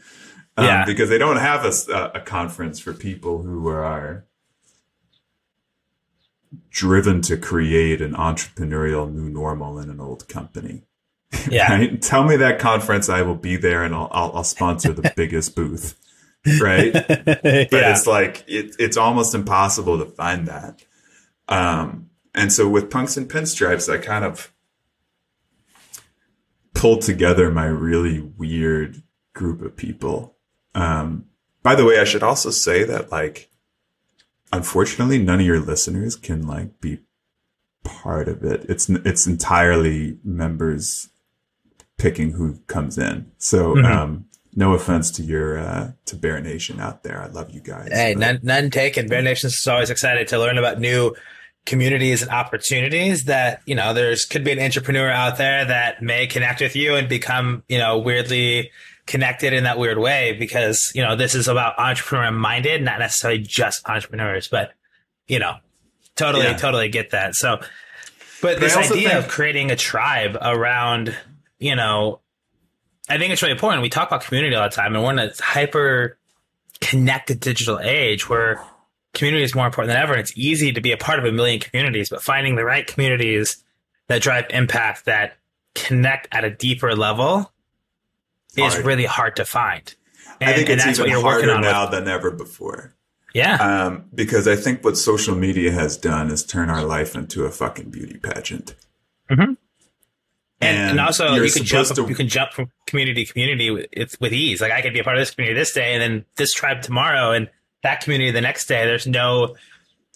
um, Yeah. because they don't have a conference for people who are driven to create an entrepreneurial new normal in an old company. (laughs) Yeah. Right? Tell me that conference, I will be there, and I'll I'll, I'll sponsor the (laughs) biggest booth. Right? but yeah. it's like it, it's almost impossible to find that. Um, and so with punks and pinstripes, I kind of pulled together my really weird group of people. Um, by the way, I should also say that like, unfortunately, none of your listeners can like be part of it. It's it's entirely members picking who comes in. So. Mhm. Um, no offense to your uh, to Bear Nation out there. I love you guys. Hey, but- none, none taken. Bear Nations is always excited to learn about new communities and opportunities that, you know, there's could be an entrepreneur out there that may connect with you and become, you know, weirdly connected in that weird way because, you know, this is about entrepreneur minded, not necessarily just entrepreneurs, but, you know, totally, Yeah. totally get that. So, but this idea think- of creating a tribe around, you know, I think it's really important. We talk about community all the time and we're in a hyper connected digital age where community is more important than ever. And it's easy to be a part of a million communities, but finding the right communities that drive impact that connect at a deeper level is really hard to find. And, I think it's that's even what you're harder now With, than ever before. yeah. Um, because I think what social media has done is turn our life into a fucking beauty pageant. Mhm. And, and and also, you're can jump. to- You can jump from community to community with, with ease. Like I could be a part of this community this day, and then this tribe tomorrow, and that community the next day. There's no,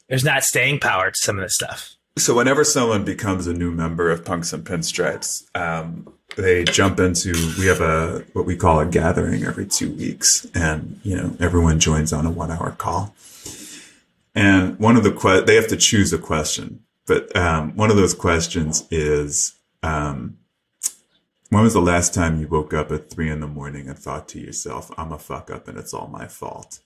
there's not staying power to some of this stuff. So whenever someone becomes a new member of Punks and Pinstripes, um, they jump into we have a what we call a gathering every two weeks, and you know everyone joins on a one hour call. And one of the que- they have to choose a question, but um, one of those questions is, um, when was the last time you woke up at three in the morning and thought to yourself, "I'm a fuck up and it's all my fault"?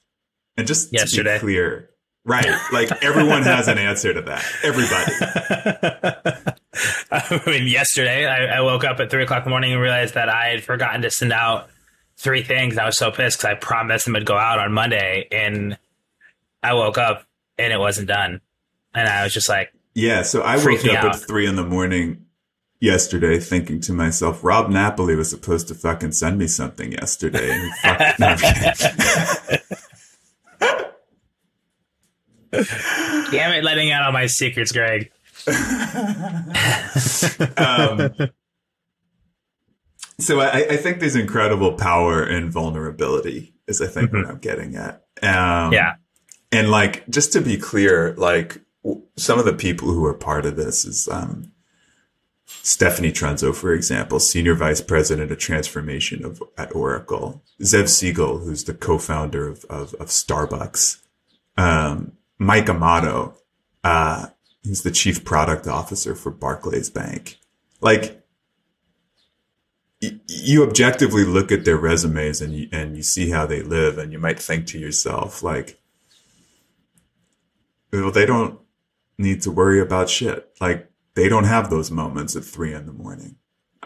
And just Yesterday. to be clear, right? Like everyone has an answer to that. Everybody. (laughs) I mean, yesterday I, I woke up at three o'clock in the morning and realized that I had forgotten to send out three things. I was so pissed because I promised them would go out on Monday, and I woke up and it wasn't done, and I was just like, Yeah, so I woke up out. at three in the morning yesterday thinking to myself, Rob Napoli was supposed to fucking send me something yesterday. And he fuck- no, I'm kidding. "Damn it, letting out all my secrets, Greg." um, so I, I think there's incredible power in vulnerability, is I think what I'm getting at. Um, Yeah. And like, just to be clear, like w- some of the people who are part of this is, um, Stephanie Trunzo, for example, senior vice president of transformation of at Oracle. Zev Siegel, who's the co-founder of, of, of Starbucks. Um, Mike Amato, uh, he's the chief product officer for Barclays Bank. Like, y- you objectively look at their resumes and you, and you see how they live and you might think to yourself, like, well, they don't need to worry about shit. Like, they don't have those moments at three in the morning.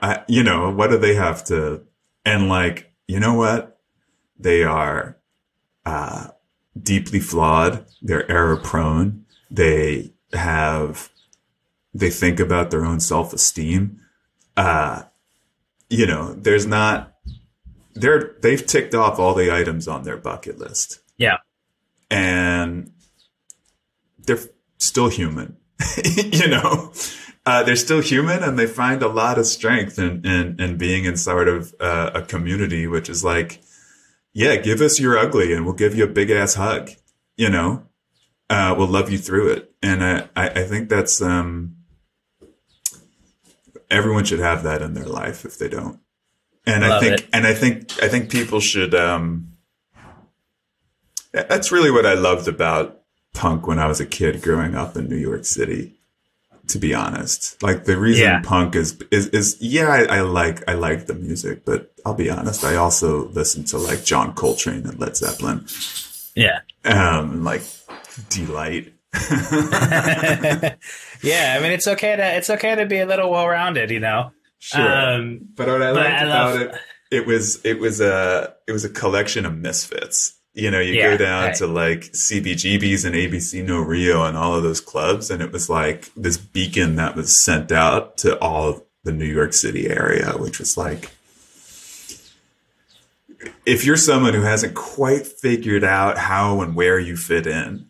I, you know, what do they have to, and like, you know what? They are, uh, deeply flawed. They're error prone. They have, they think about their own self esteem. Uh, you know, there's not, they're, they've ticked off all the items on their bucket list Yeah. and they're still human. (laughs) you know, uh, they're still human and they find a lot of strength in, in, in being in sort of uh, a community, which is like, yeah, give us your ugly and we'll give you a big ass hug. You know, uh, we'll love you through it. And I, I, think that's, um, everyone should have that in their life if they don't. And I think, it. and I think, I think people should, um, that's really what I loved about punk when I was a kid growing up in New York City. To be honest, like the reason Yeah. punk is is is yeah, I, I like I like the music, but I'll be honest, I also listen to like John Coltrane and Led Zeppelin, Yeah. um, like Delight. (laughs) yeah, I mean it's okay to it's okay to be a little well rounded, you know. Sure. Um, but what I liked I about love, it, it was it was a it was a collection of misfits. You know, you yeah, go down right. to like CBGB's and ABC No Rio and all of those clubs, and it was like this beacon that was sent out to all of the New York City area, which was like if you're someone who hasn't quite figured out how and where you fit in,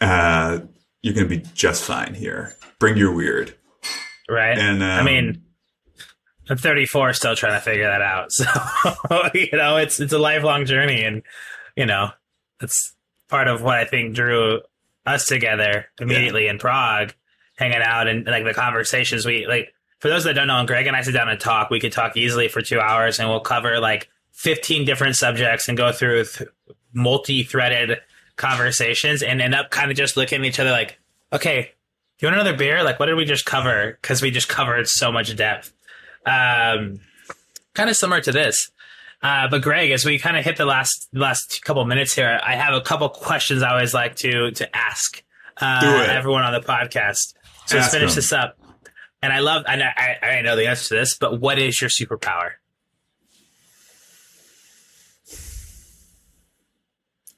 uh, you're going to be just fine here. Bring your weird. Right. And um, I mean, I'm 34, still trying to figure that out. (laughs) So you know, it's it's a lifelong journey, and you know, that's part of what I think drew us together immediately yeah. in Prague, hanging out and like the conversations we like. For those that don't know, Greg and I sit down and talk. We could talk easily for two hours, and we'll cover like 15 different subjects and go through th- multi-threaded conversations and end up kind of just looking at each other like, okay, you want another beer? Like, what did we just cover? Because we just covered so much depth. Um, kind of similar to this. Uh, but Greg, as we kind of hit the last last couple minutes here, I have a couple questions I always like to to ask uh, everyone on the podcast. So let's finish them. this up. And I love, and I, I know the answer to this, but what is your superpower?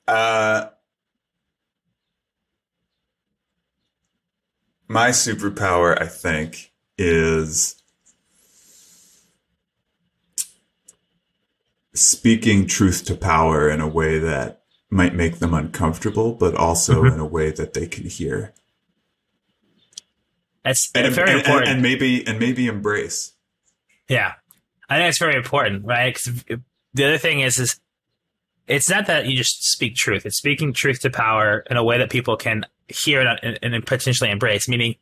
Uh, my superpower, I think, is speaking truth to power in a way that might make them uncomfortable, but also mm-hmm. in a way that they can hear. That's, and, very and, important, and, and, maybe and maybe embrace. Yeah, I think it's very important, right? Because the other thing is, is it's not that you just speak truth; it's speaking truth to power in a way that people can hear and, and potentially embrace. Meaning,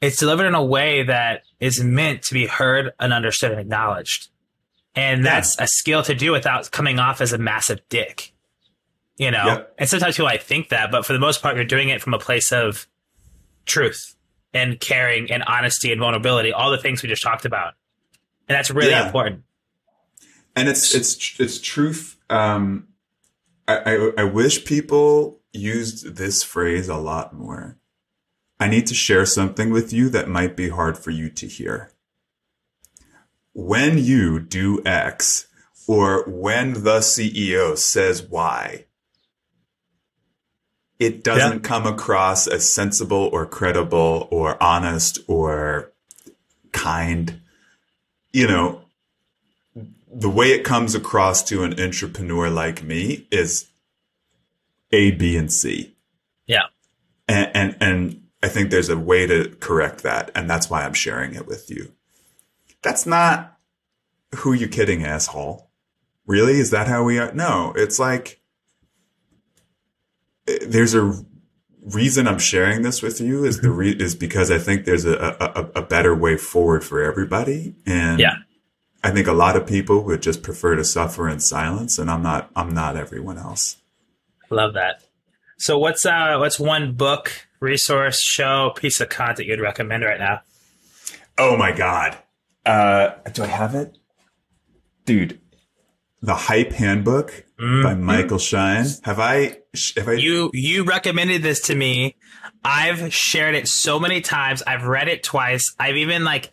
it's delivered in a way that is meant to be heard and understood and acknowledged. And that's yeah. a skill to do without coming off as a massive dick. You know? Yep. And sometimes people I think that, but for the most part, you're doing it from a place of truth and caring and honesty and vulnerability, all the things we just talked about. And that's really yeah. important. And it's it's it's truth. Um, I, I I wish people used this phrase a lot more. I need to share something with you that might be hard for you to hear when you do X or when the CEO says Y, it doesn't yeah. come across as sensible or credible or honest or kind. You know, the way it comes across to an entrepreneur like me is A, B, and C. Yeah. And, and, and I think there's a way to correct that. And that's why I'm sharing it with you. That's not who you kidding, asshole. Really? Is that how we are? No, it's like there's a reason I'm sharing this with you is the re- is because I think there's a, a, a better way forward for everybody. And yeah. I think a lot of people would just prefer to suffer in silence and I'm not, I'm not everyone else. Love that. So what's, uh, what's one book, resource, show, piece of content you'd recommend right now? Oh my God. Uh, do I have it? Dude, the Hype Handbook mm-hmm. by Michael Schein. Have I, have I? You you recommended this to me. I've shared it so many times. I've read it twice. I've even like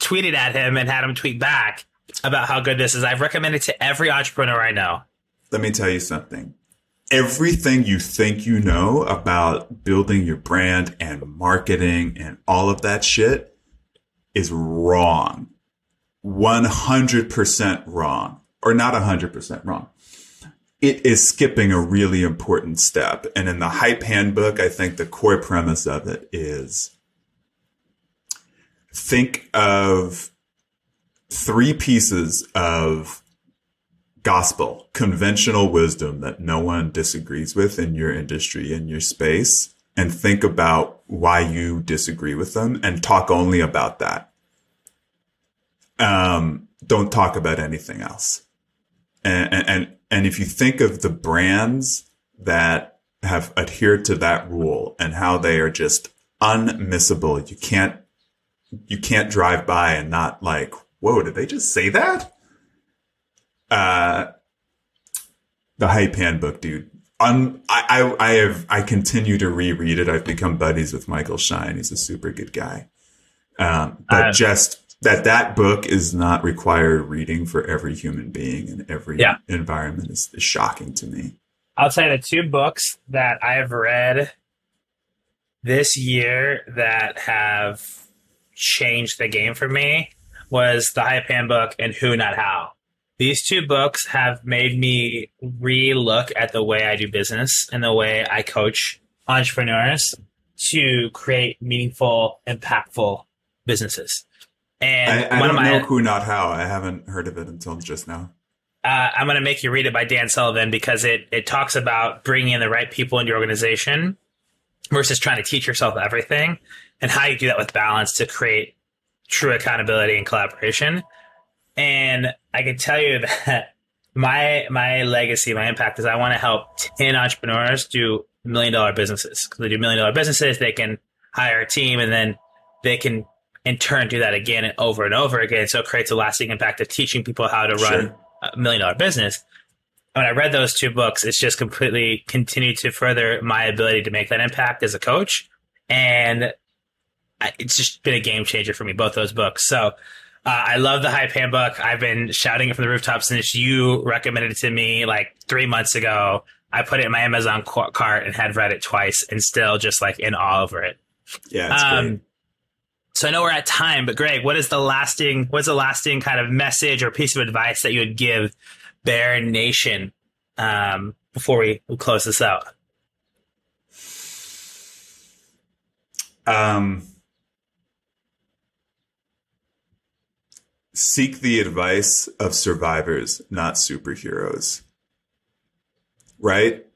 tweeted at him and had him tweet back about how good this is. I've recommended to every entrepreneur I know. Let me tell you something. Everything you think you know about building your brand and marketing and all of that shit is wrong. 100% wrong or not 100% wrong. It is skipping a really important step. And in the hype handbook, I think the core premise of it is think of three pieces of gospel, conventional wisdom that no one disagrees with in your industry, in your space, and think about why you disagree with them and talk only about that um, don't talk about anything else. And, and, and if you think of the brands that have adhered to that rule and how they are just unmissable, you can't, you can't drive by and not like, whoa, did they just say that? Uh, the hype handbook, dude. un, I, I, I have I continue to reread it. I've become buddies with Michael Schein. He's a super good guy. Um, but Uh, just that that book is not required reading for every human being in every Yeah. environment is, is shocking to me. I'll tell you the two books that I've read this year that have changed the game for me was the Hype Handbook and Who Not How. These two books have made me re-look at the way I do business and the way I coach entrepreneurs to create meaningful, impactful businesses. And I, I one don't of my know who, not how. I haven't heard of it until just now. uh, I'm going to make you read it by Dan Sullivan because it it talks about bringing in the right people in your organization versus trying to teach yourself everything, and how you do that with balance to create true accountability and collaboration. And I can tell you (laughs) that my my legacy, my impact is I want to help ten entrepreneurs do million dollar businesses. They do million dollar businesses, they can hire a team, and then they can in turn do that again and over and over again. So it creates a lasting impact of teaching people how to run Sure. a million dollar business. When I read those two books, it's just completely continued to further my ability to make that impact as a coach. And I, it's just been a game changer for me, both those books. So uh, I love the Hype Handbook. I've been shouting it from the rooftop since you recommended it to me like three months ago. I put it in my Amazon cart and had read it twice and still just like in awe over it. Yeah, it's great. So I know we're at time, but Greg, what is the lasting, what's the lasting kind of message or piece of advice that you would give Bear Nation um, before we close this out? Um, seek the advice of survivors, not superheroes. Right?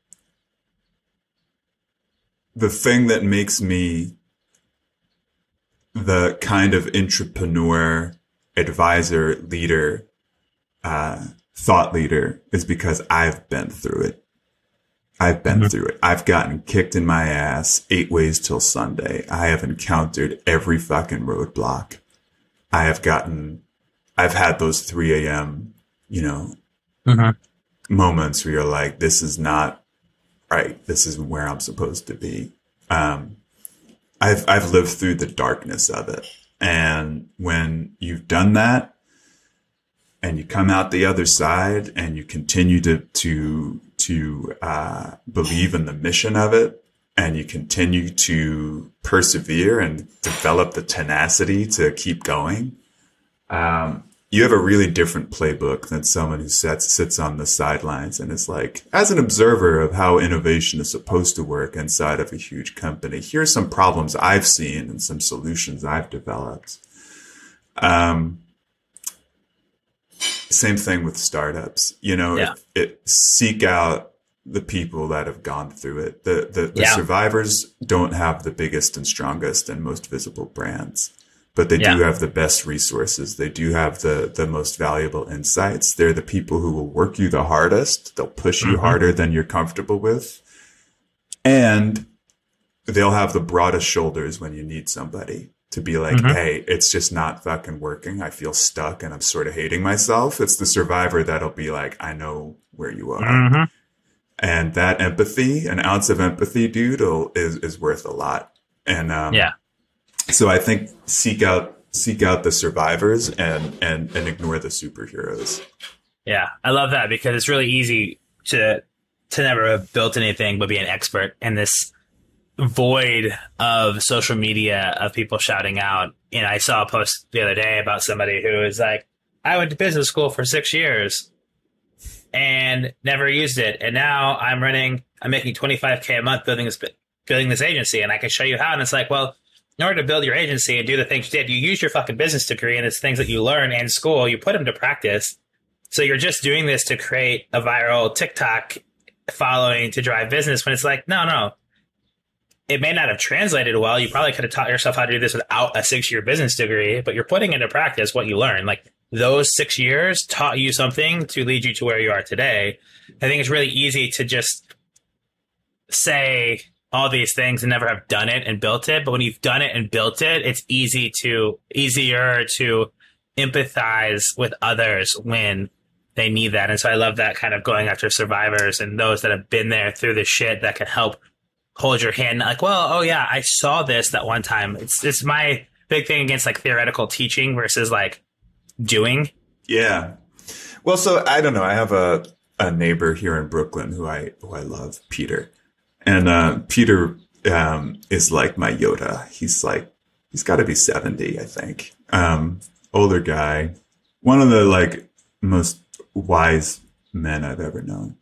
The thing that makes me the kind of entrepreneur, advisor, leader, uh, thought leader is because I've been through it. I've been Mhm. through it. I've gotten kicked in my ass eight ways till Sunday. I have encountered every fucking roadblock. I have gotten, I've had those 3 a.m., you know, Mm-hmm. moments where you're like, this is not right. This isn't where I'm supposed to be. Um, I've, I've lived through the darkness of it. And when you've done that and you come out the other side and you continue to, to, to, uh, believe in the mission of it and you continue to persevere and develop the tenacity to keep going, um, you have a really different playbook than someone who sits sits on the sidelines and is like, as an observer of how innovation is supposed to work inside of a huge company, here's some problems I've seen and some solutions I've developed. Um, same thing with startups. You know, Yeah. it, it seek out the people that have gone through it. The the, the Yeah. survivors don't have the biggest and strongest and most visible brands but they Yeah. do have the best resources. They do have the the most valuable insights. They're the people who will work you the hardest. They'll push you Mhm. harder than you're comfortable with. And they'll have the broadest shoulders when you need somebody to be like, Mhm. "Hey, it's just not fucking working. I feel stuck and I'm sort of hating myself." It's the survivor that'll be like, "I know where you are." Mm-hmm. And that empathy, an ounce of empathy, dude, will- is is worth a lot. And um, Yeah. So I think seek out seek out the survivors and and and ignore the superheroes. Yeah, I love that because it's really easy to to never have built anything but be an expert in this void of social media of people shouting out. And I saw a post the other day about somebody who was like, "I went to business school for six years and never used it, and now I'm running, I'm making 25k a month building this building this agency, and I can show you how." And it's like, well. In order to build your agency and do the things you did, you use your fucking business degree and it's things that you learn in school. You put them to practice, so you're just doing this to create a viral TikTok following to drive business when it's like, no, no. It may not have translated well. You probably could have taught yourself how to do this without a six year business degree, but you're putting into practice what you learn. Like those six years taught you something to lead you to where you are today. I think it's really easy to just say all these things and never have done it and built it. But when you've done it and built it, it's easy to easier to empathize with others when they need that. And so I love that kind of going after survivors and those that have been there through the shit that can help hold your hand. Like, well, oh yeah, I saw this that one time. It's it's my big thing against like theoretical teaching versus like doing. Yeah. Well, so I don't know. I have a a neighbor here in Brooklyn who I who I love, Peter, and uh, Peter um, is like my Yoda. He's like he's got to be seventy, I think. Um, older guy, one of the like most wise men I've ever known.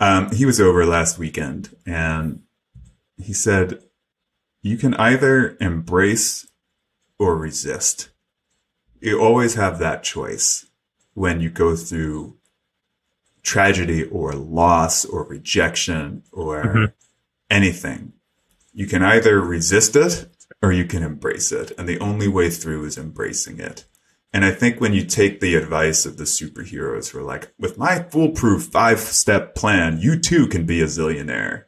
Um, he was over last weekend, and he said, "You can either embrace or resist. You always have that choice when you go through tragedy or loss or rejection or mm-hmm. anything. You can either resist it or you can embrace it. And the only way through is embracing it. And I think when you take the advice of the superheroes who are like, with my foolproof five step plan, you too can be a zillionaire.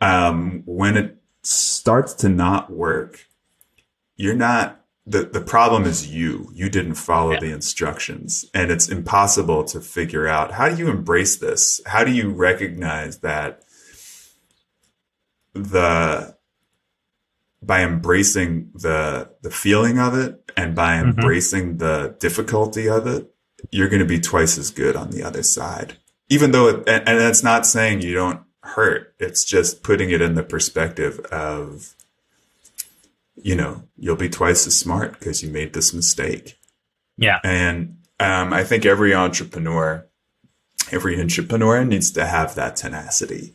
Um, when it starts to not work, you're not the, the problem is you. You didn't follow yeah. the instructions. And it's impossible to figure out how do you embrace this? How do you recognize that the by embracing the the feeling of it and by mm-hmm. embracing the difficulty of it, you're going to be twice as good on the other side. Even though it, and, and it's not saying you don't hurt. It's just putting it in the perspective of you know, you'll be twice as smart because you made this mistake. Yeah. And um, I think every entrepreneur, every entrepreneur needs to have that tenacity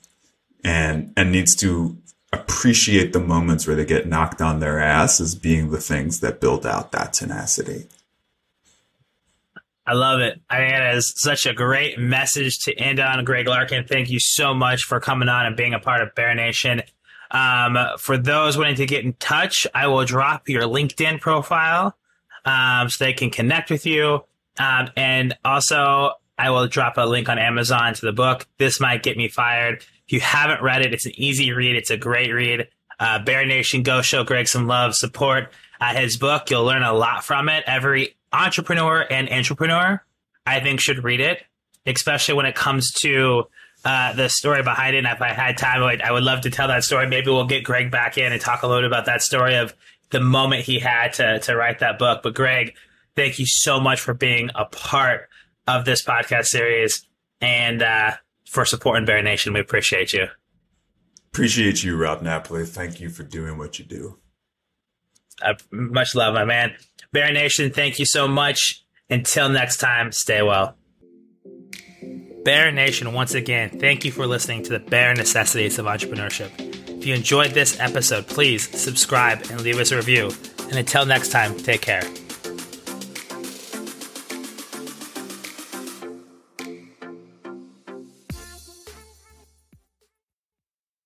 and, and needs to appreciate the moments where they get knocked on their ass as being the things that build out that tenacity. I love it. I think it is such a great message to end on. Greg Larkin, thank you so much for coming on and being a part of Bear Nation. Um, for those wanting to get in touch, I will drop your LinkedIn profile um, so they can connect with you. Um, and also, I will drop a link on Amazon to the book. This might get me fired. If you haven't read it, it's an easy read. It's a great read. Uh, Bear Nation, go show Greg some love, support uh, his book. You'll learn a lot from it. Every entrepreneur and intrapreneur, I think, should read it, especially when it comes to uh, the story behind it. And if I had time, I would, I would love to tell that story. Maybe we'll get Greg back in and talk a little bit about that story of the moment he had to, to write that book. But Greg, thank you so much for being a part of this podcast series and uh, for supporting Bear Nation. We appreciate you. Appreciate you, Rob Napoli. Thank you for doing what you do. Uh, much love, my man. Bear Nation, thank you so much. Until next time, stay well. Bear Nation, once again, thank you for listening to the Bare Necessities of Entrepreneurship. If you enjoyed this episode, please subscribe and leave us a review. And until next time, take care.